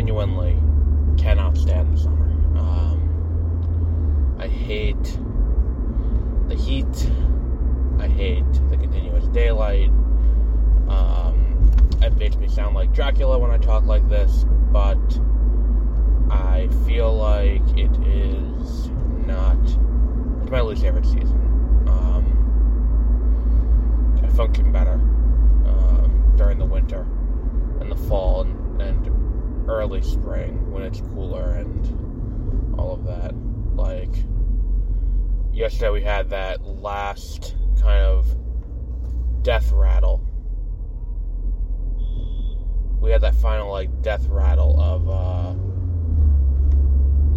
genuinely cannot stand the summer. Um, I hate the heat. I hate the continuous daylight. Um, it makes me sound like Dracula when I talk like this, but I feel like it is not. It's my least favorite season. Um, I function better um, during the winter and the fall and, and early spring when it's cooler and all of that. Like yesterday, we had that last kind of death rattle. We had that final like death rattle of uh,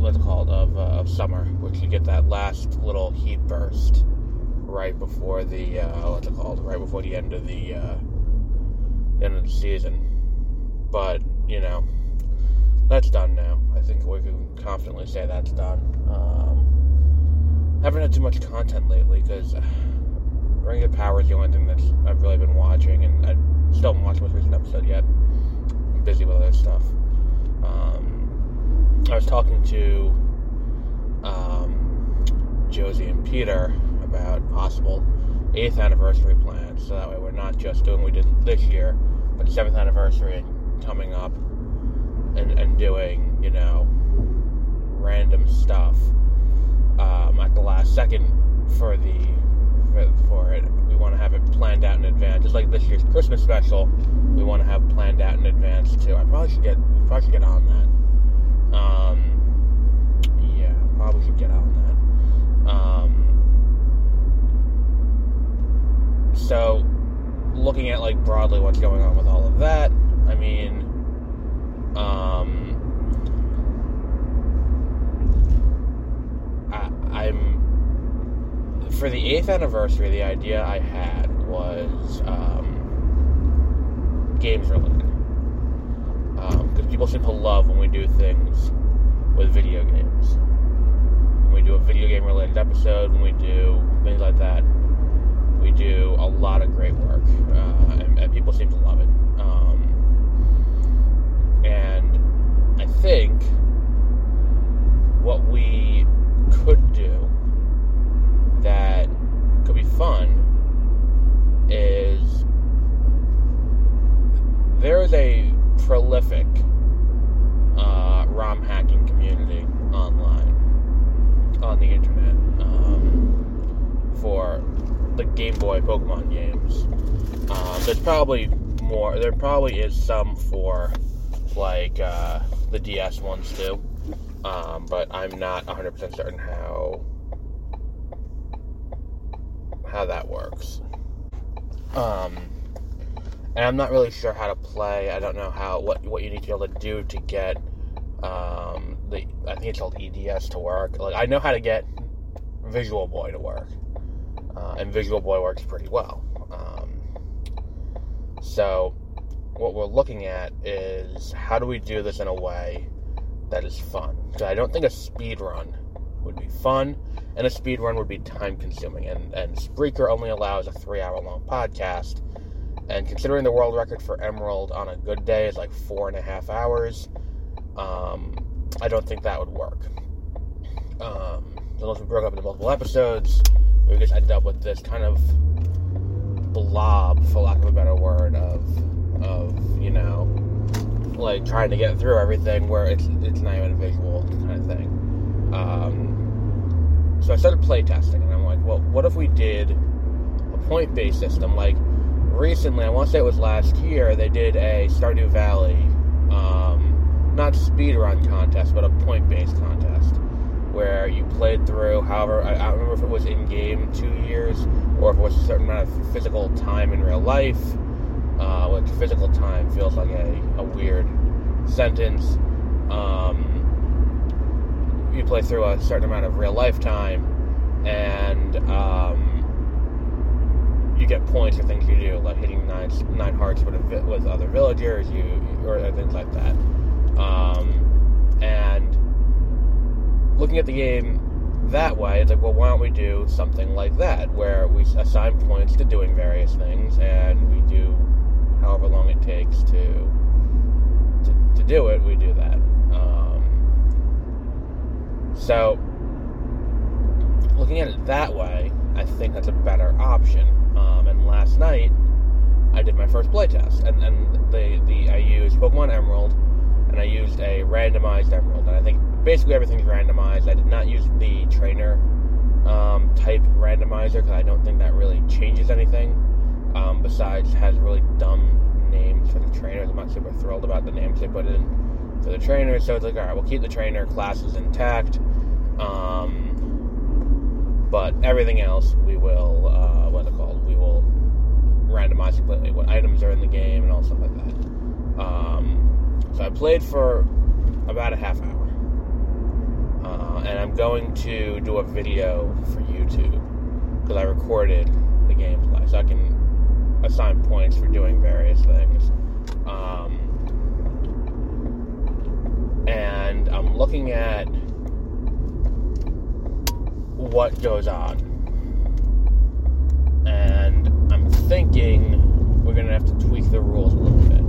what's it called of uh, of summer, which you get that last little heat burst right before the uh, what's it called, right before the end of the uh, end of the season. But you know, that's done now. I think we can confidently say that's done. Um, haven't had too much content lately because Ring of Power is the only thing that I've really been watching, and I still haven't watched the most recent episode yet. I'm busy with other stuff. Um, I was talking to um, Josie and Peter about possible eighth anniversary plans, so that way we're not just doing what we did this year, but seventh anniversary coming up, and and doing you know random stuff um, at the last second for the for it. We want to have it planned out in advance, just like this year's Christmas special. We want to have planned out in advance too. I probably should get probably should get on that. Um, yeah, probably should get on that. Um, so, looking at like broadly what's going on with all of that, I mean, um, I, I'm for the eighth anniversary, the idea I had was um, games related. Because um, people seem to love when we do things with video games. When we do a video game related episode, when we do things like that, we do a lot of great work. Uh, and, and, people seem to love it. Um, and I think what we could do that could be fun is there is a prolific uh, ROM hacking community online on the internet um, for the Game Boy Pokemon games. Um, there's probably more. There probably is some for like uh, the DS ones too, um, but I'm not 100% certain how how that works. Um, and I'm not really sure how to play. I don't know how what what you need to be able to do to get um, the I think it's called EDS to work. Like I know how to get Visual Boy to work, uh, and Visual Boy works pretty well. So what we're looking at is how do we do this in a way that is fun? So I don't think a speed run would be fun and a speed run would be time consuming. And, and Spreaker only allows a three hour long podcast. And considering the world record for Emerald on a good day is like four and a half hours, um, I don't think that would work. Um, unless we broke up into multiple episodes, we just ended up with this kind of blob, for lack of a better word, of, of you know, like trying to get through everything where it's it's not even visual kind of thing. Um, so I started playtesting, and I'm like, well, what if we did a point based system? Like, recently, I want to say it was last year, they did a Stardew Valley, um, not speed run contest, but a point based contest played through however, I, I don't remember if it was in game two years or if it was a certain amount of physical time in real life. Uh, which physical time feels like a, a weird sentence. Um, you play through a certain amount of real life time, and um, you get points for things you do, like hitting nine nine hearts with a, with other villagers, you or things like that. Um, and looking at the game that way, it's like, well, why don't we do something like that, where we assign points to doing various things, and we do however long it takes to to, to do it, we do that. Um, so, looking at it that way, I think that's a better option. Um, and last night, I did my first playtest, and and the the I used Pokemon Emerald, and I used a randomized Emerald, and I think basically everything's randomized. I did not use the trainer um, type randomizer because I don't think that really changes anything. Um, besides, has really dumb names for the trainers. I'm not super thrilled about the names they put in for the trainers. So it's like, all right, we'll keep the trainer classes intact. Um, but everything else, we will, uh, what's it called? We will randomize completely what items are in the game and all stuff like that. Um, so I played for about a half hour. And I'm going to do a video for YouTube because I recorded the gameplay, so I can assign points for doing various things. Um, and I'm looking at what goes on. And I'm thinking we're going to have to tweak the rules a little bit.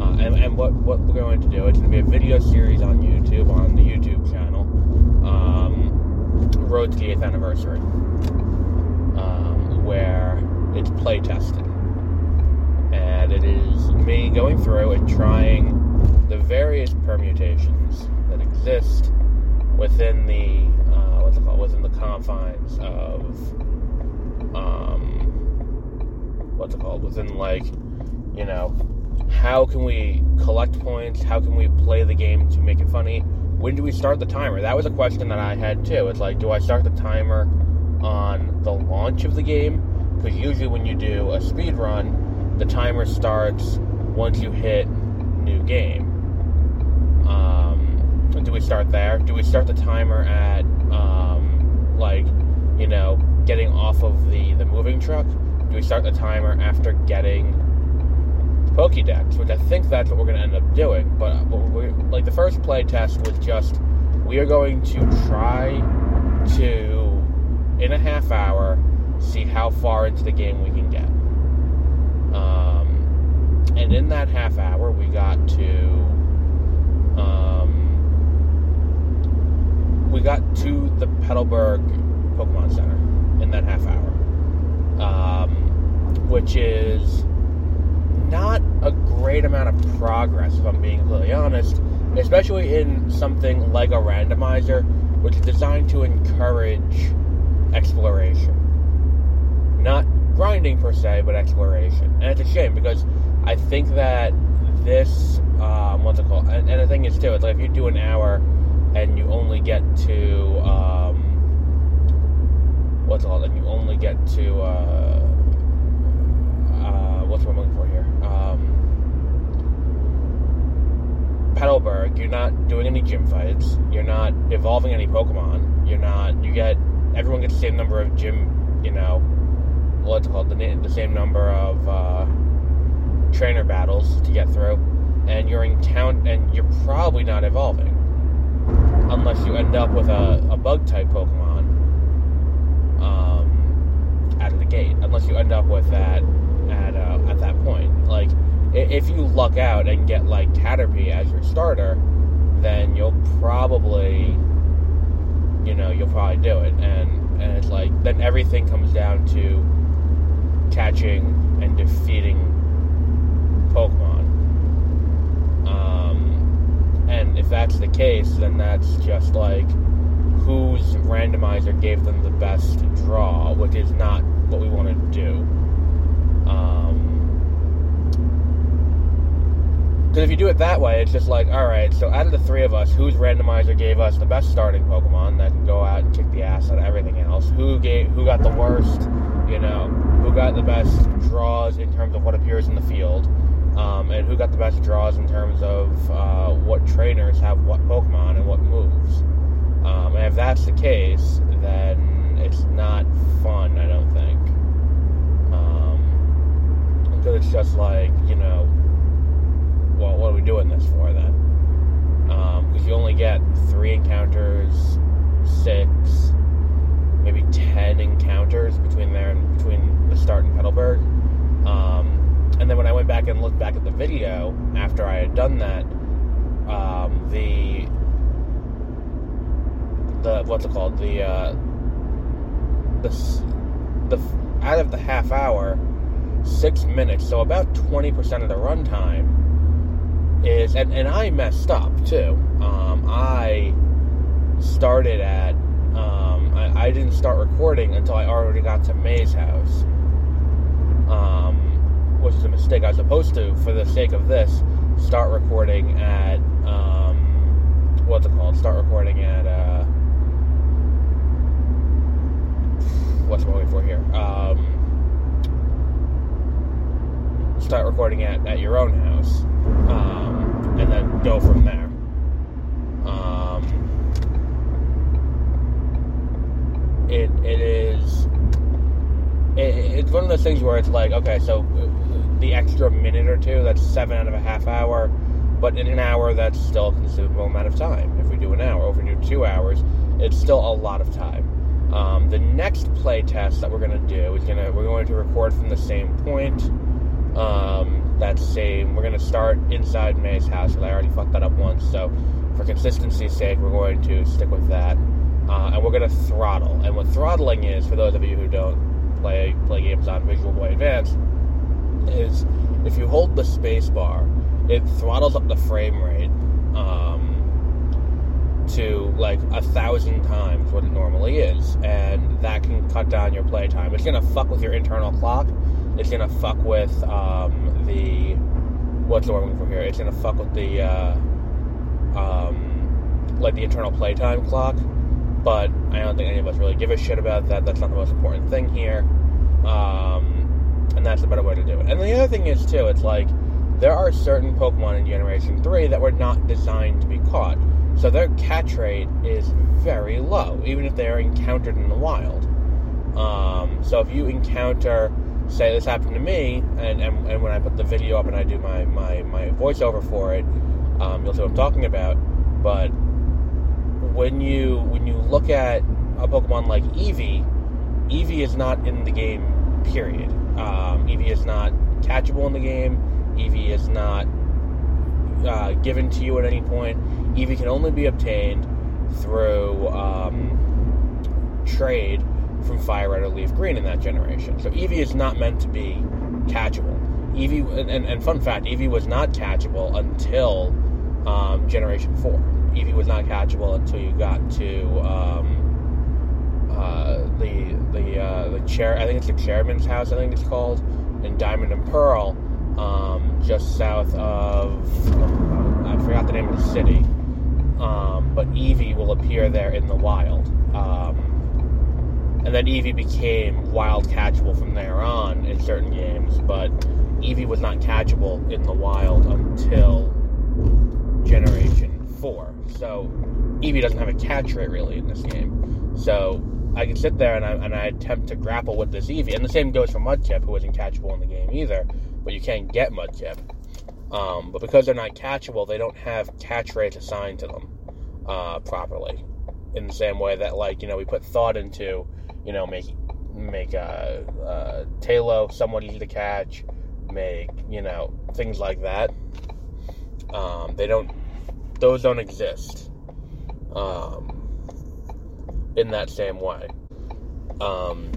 Uh, and, and what, what we're going to do, it's going to be a video series on YouTube, on the YouTube Road to the 8th Anniversary, um, where it's play and it is me going through and trying the various permutations that exist within the uh, what's it called within the confines of um, what's it called within like you know how can we collect points? How can we play the game to make it funny when do we start the timer that was a question that i had too it's like do i start the timer on the launch of the game because usually when you do a speed run the timer starts once you hit new game. Um, do we start there? Do we start the timer at um, like you know getting off of the the moving truck? Do we start the timer after getting Pokédex? Which I think that's what we're going to end up doing. But, but we like the first play test was just we are going to try to in a half hour see how far into the game we can get. Um, and in that half hour, we got to um, we got to the Petalburg Pokemon Center in that half hour, um, which is not a great amount of progress, if I'm being completely honest, especially in something like a randomizer, which is designed to encourage exploration. Not grinding per se, but exploration. And it's a shame because I think that this, um, what's it called? And, and, the thing is, too, it's like if you do an hour and you only get to, um, what's it called? And you only get to, uh, uh, what's what I'm looking for here? Um, Petalburg, you're not doing any gym fights. You're not evolving any Pokemon. You're not, you get, everyone gets the same number of gym, you know, what's called the, the same number of uh, trainer battles to get through, and you're in town, and you're probably not evolving unless you end up with a, a bug type Pokemon um, out of the gate. Unless you end up with that at uh, at that point, like if you luck out and get like Caterpie as your starter, then you'll probably, you know, you'll probably do it, and and it's like then everything comes down to catching and defeating Pokemon. Um, and if that's the case, then that's just like whose randomizer gave them the best draw, which is not what we want to do. Because if you do it that way, it's just like, all right, so out of the three of us, whose randomizer gave us the best starting Pokemon that can go out and kick the ass out of everything else? Who gave, who got the worst? You know, who got the best draws in terms of what appears in the field, um, and who got the best draws in terms of uh, what trainers have what Pokemon and what moves? Um, and if that's the case, then it's not fun. I don't think. Um, because it's just like you know well, what are we doing this for then? Because um, you only get three encounters, six, maybe ten encounters between there and between the start and Petalburg. Um, and then when I went back and looked back at the video after I had done that, um, the the what's it called the uh, the the out of the half hour, six minutes, so about twenty percent of the runtime is and, and I messed up too. Um, I started at um, I, I, didn't start recording until I already got to May's house. Um, which is a mistake. I was supposed to, for the sake of this, start recording at um, what's it called? Start recording at uh, what's I'm looking for here? Um, start recording at, at your own house, um, and then go from there. Um, it it is it, it's one of those things where it's like okay, so the extra minute or two, that's seven out of a half hour. But in an hour, that's still a considerable amount of time. If we do an hour, if we do two hours, it's still a lot of time. Um, the next play test that we're to do is to we're going to record from the same point. Um, that same. We're going to start inside May's house because I already fucked that up once. So, for consistency's sake, we're going to stick with that, uh, and we're going to throttle. And what throttling is, for those of you who don't play play games on Visual Boy Advance, is if you hold the space bar, it throttles up the frame rate um, to like a thousand times what it normally is, and that can cut down your playtime. It's gonna fuck with your internal clock. It's gonna fuck with um, the what's the word I'm for here? It's gonna fuck with the uh, um, like the internal playtime clock. But I don't think any of us really give a shit about that. That's not the most important thing here. Um, and that's a better way to do it. And the other thing is too, it's like there are certain Pokemon in Generation Three that were not designed to be caught, so their catch rate is very low, even if they are encountered in the wild. Um, so if you encounter, say this happened to me, and, and, and when I put the video up and I do my, my, my voiceover for it, um, you'll see what I'm talking about. But when you when you look at a Pokemon like Eevee, Eevee is not in the game. Period. Um, Eevee is not catchable in the game. Eevee is not uh, given to you at any point. Eevee can only be obtained through um, trade from Fire Red or Leaf Green in that generation. So Eevee is not meant to be catchable. Eevee, and, and fun fact, Eevee was not catchable until um, Generation 4. Eevee was not catchable until you got to um, uh, the the uh, the chair. I think it's the chairman's house. I think it's called in Diamond and Pearl, um, just south of I forgot the name of the city. Um, but Eevee will appear there in the wild. Um, and then Eevee became wild catchable from there on in certain games, but Eevee was not catchable in the wild until Generation 4. So Eevee doesn't have a catch rate really in this game. So I can sit there and I, and I attempt to grapple with this Eevee. And the same goes for Mudkip, who isn't catchable in the game either, but you can't get Mudkip. Um, but because they're not catchable, they don't have catch rates assigned to them uh, properly. In the same way that, like, you know, we put thought into, you know, make make uh, uh, Taillow somewhat easy to catch, make, you know, things like that. Um, they don't, those don't exist. Um, in that same way. Um,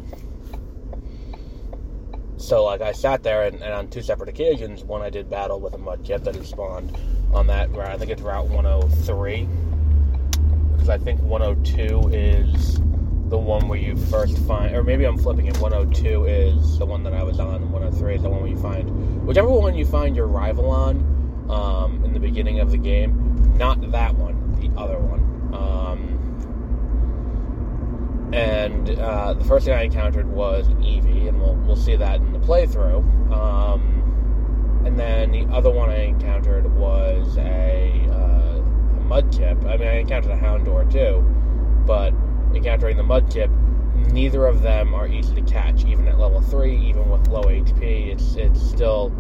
so, like, I sat there, and, and, on two separate occasions, one I did battle with a Mudkip that had spawned on that route. I think it's Route 103. Because I think 102 is the one where you first find, or maybe I'm flipping it. 102 is the one that I was on, 103 is the one where you find, whichever one you find your rival on um, in the beginning of the game. Not that one, the other one. Um, and uh, the first thing I encountered was an Eevee, and we'll, we'll see that in the playthrough. Um, and then the other one I encountered was a, uh, a Mudkip. I mean, I encountered a Houndour too, but encountering the Mudkip, neither of them are easy to catch, even at level 3, even with low HP. It's, it's still,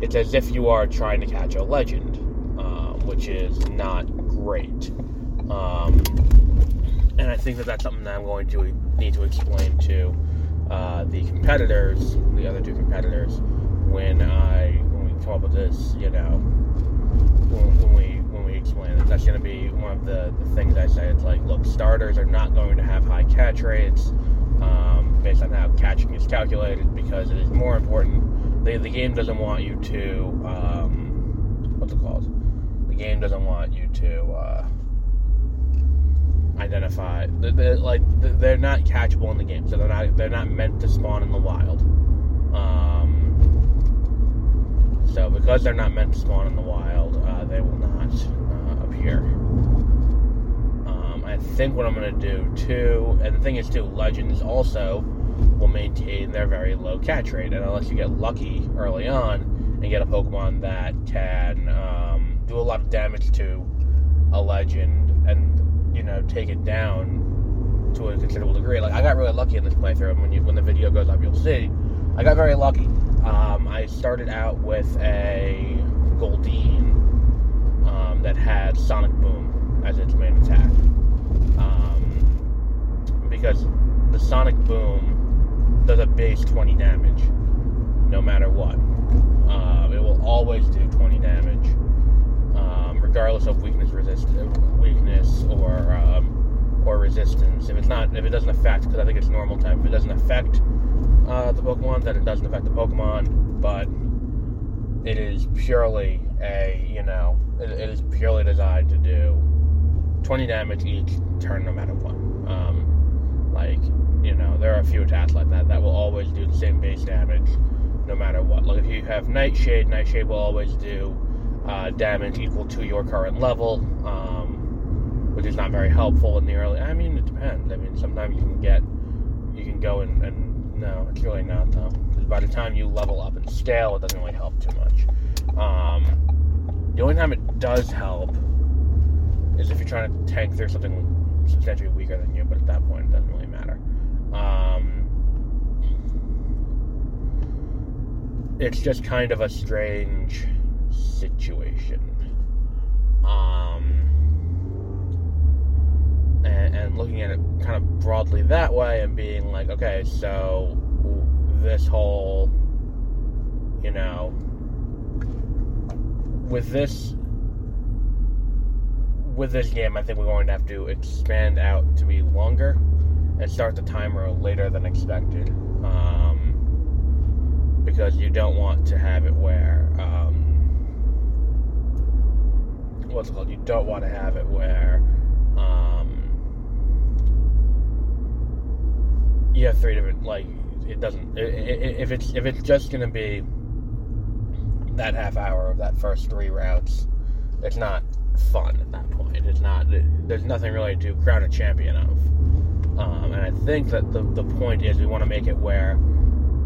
it's as if you are trying to catch a legend, um, which is not great. Um, and I think that that's something that I'm going to need to explain to uh, the competitors, the other two competitors, when I when we come up with this, you know, when, when we explain it. That's going to be one of the, the things I say. It's like, look, starters are not going to have high catch rates um, based on how catching is calculated because it is more important. The, the game doesn't want you to, um, what's it called? The game doesn't want you to uh, identify. They're, they're, like they're not catchable in the game, so they're not they're not meant to spawn in the wild. Um, so because they're not meant to spawn in the wild, uh, they will not appear. Um, I think what I'm going to do too, and the thing is too, legends also will maintain their very low catch rate, and unless you get lucky early on and get a Pokemon that can um, do a lot of damage to a legend and you know take it down to a considerable degree. Like I got really lucky in this playthrough, and when you when the video goes up, you'll see I got very lucky. Um, I started out with a Goldeen um, that had Sonic Boom as its main attack. Um, because the Sonic Boom does a base 20 damage no matter what. Uh, it will always do 20 damage, um, regardless of weakness, resist, weakness, or um, or resistance. If it's not, if it doesn't affect, because I think it's normal type. If it doesn't affect uh, the Pokemon, then it doesn't affect the Pokemon. But it is purely a, you know, it, it is purely designed to do 20 damage each turn, no matter what. Um, like, you know, there are a few attacks like that that will always do the same base damage, no matter what. Like, if you have Nightshade, Nightshade will always do uh, damage equal to your current level, um, which is not very helpful in the early. I mean, it depends. I mean, sometimes you can get, you can go and, and no, it's really not though. Because by the time you level up and scale, it doesn't really help too much. Um, the only time it does help is if you're trying to tank through something substantially weaker than you, but at that point, it doesn't really matter. Um, it's just kind of a strange situation. Um, and, and looking at it kind of broadly that way and being like, okay, so this whole, you know, with this with this game, I think we're going to have to expand out to be longer and start the timer later than expected. Um, because you don't want to have it where, um, what's it called? You don't want to have it where, um, you have three different, like, it doesn't, if it's, if it's just going to be that half hour of that first three routes, it's not fun at that point. It's not. There's nothing really to crown a champion of. Um, and I think that the the point is we want to make it where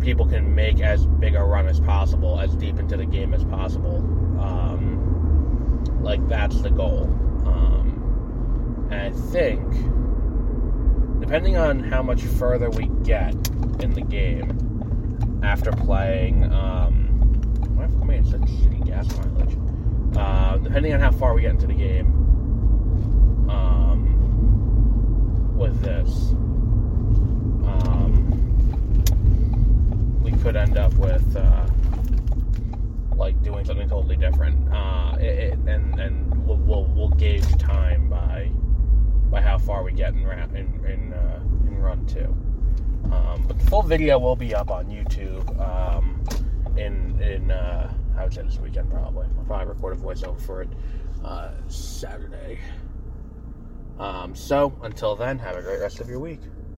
people can make as big a run as possible, as deep into the game as possible. Um, like that's the goal. Um, and I think, depending on how much further we get in the game after playing, um, why am I such shitty gas mileage? Depending on how far we get into the game um, with this, um, we could end up with uh, like doing something totally different, uh, it, it, and and we'll, we'll, we'll gauge time by by how far we get in in in, uh, in run two. Um, but the full video will be up on YouTube um, in in uh, I would say this weekend probably. I'll probably record a voiceover for it uh, Saturday. Um, so until then, have a great rest of your week.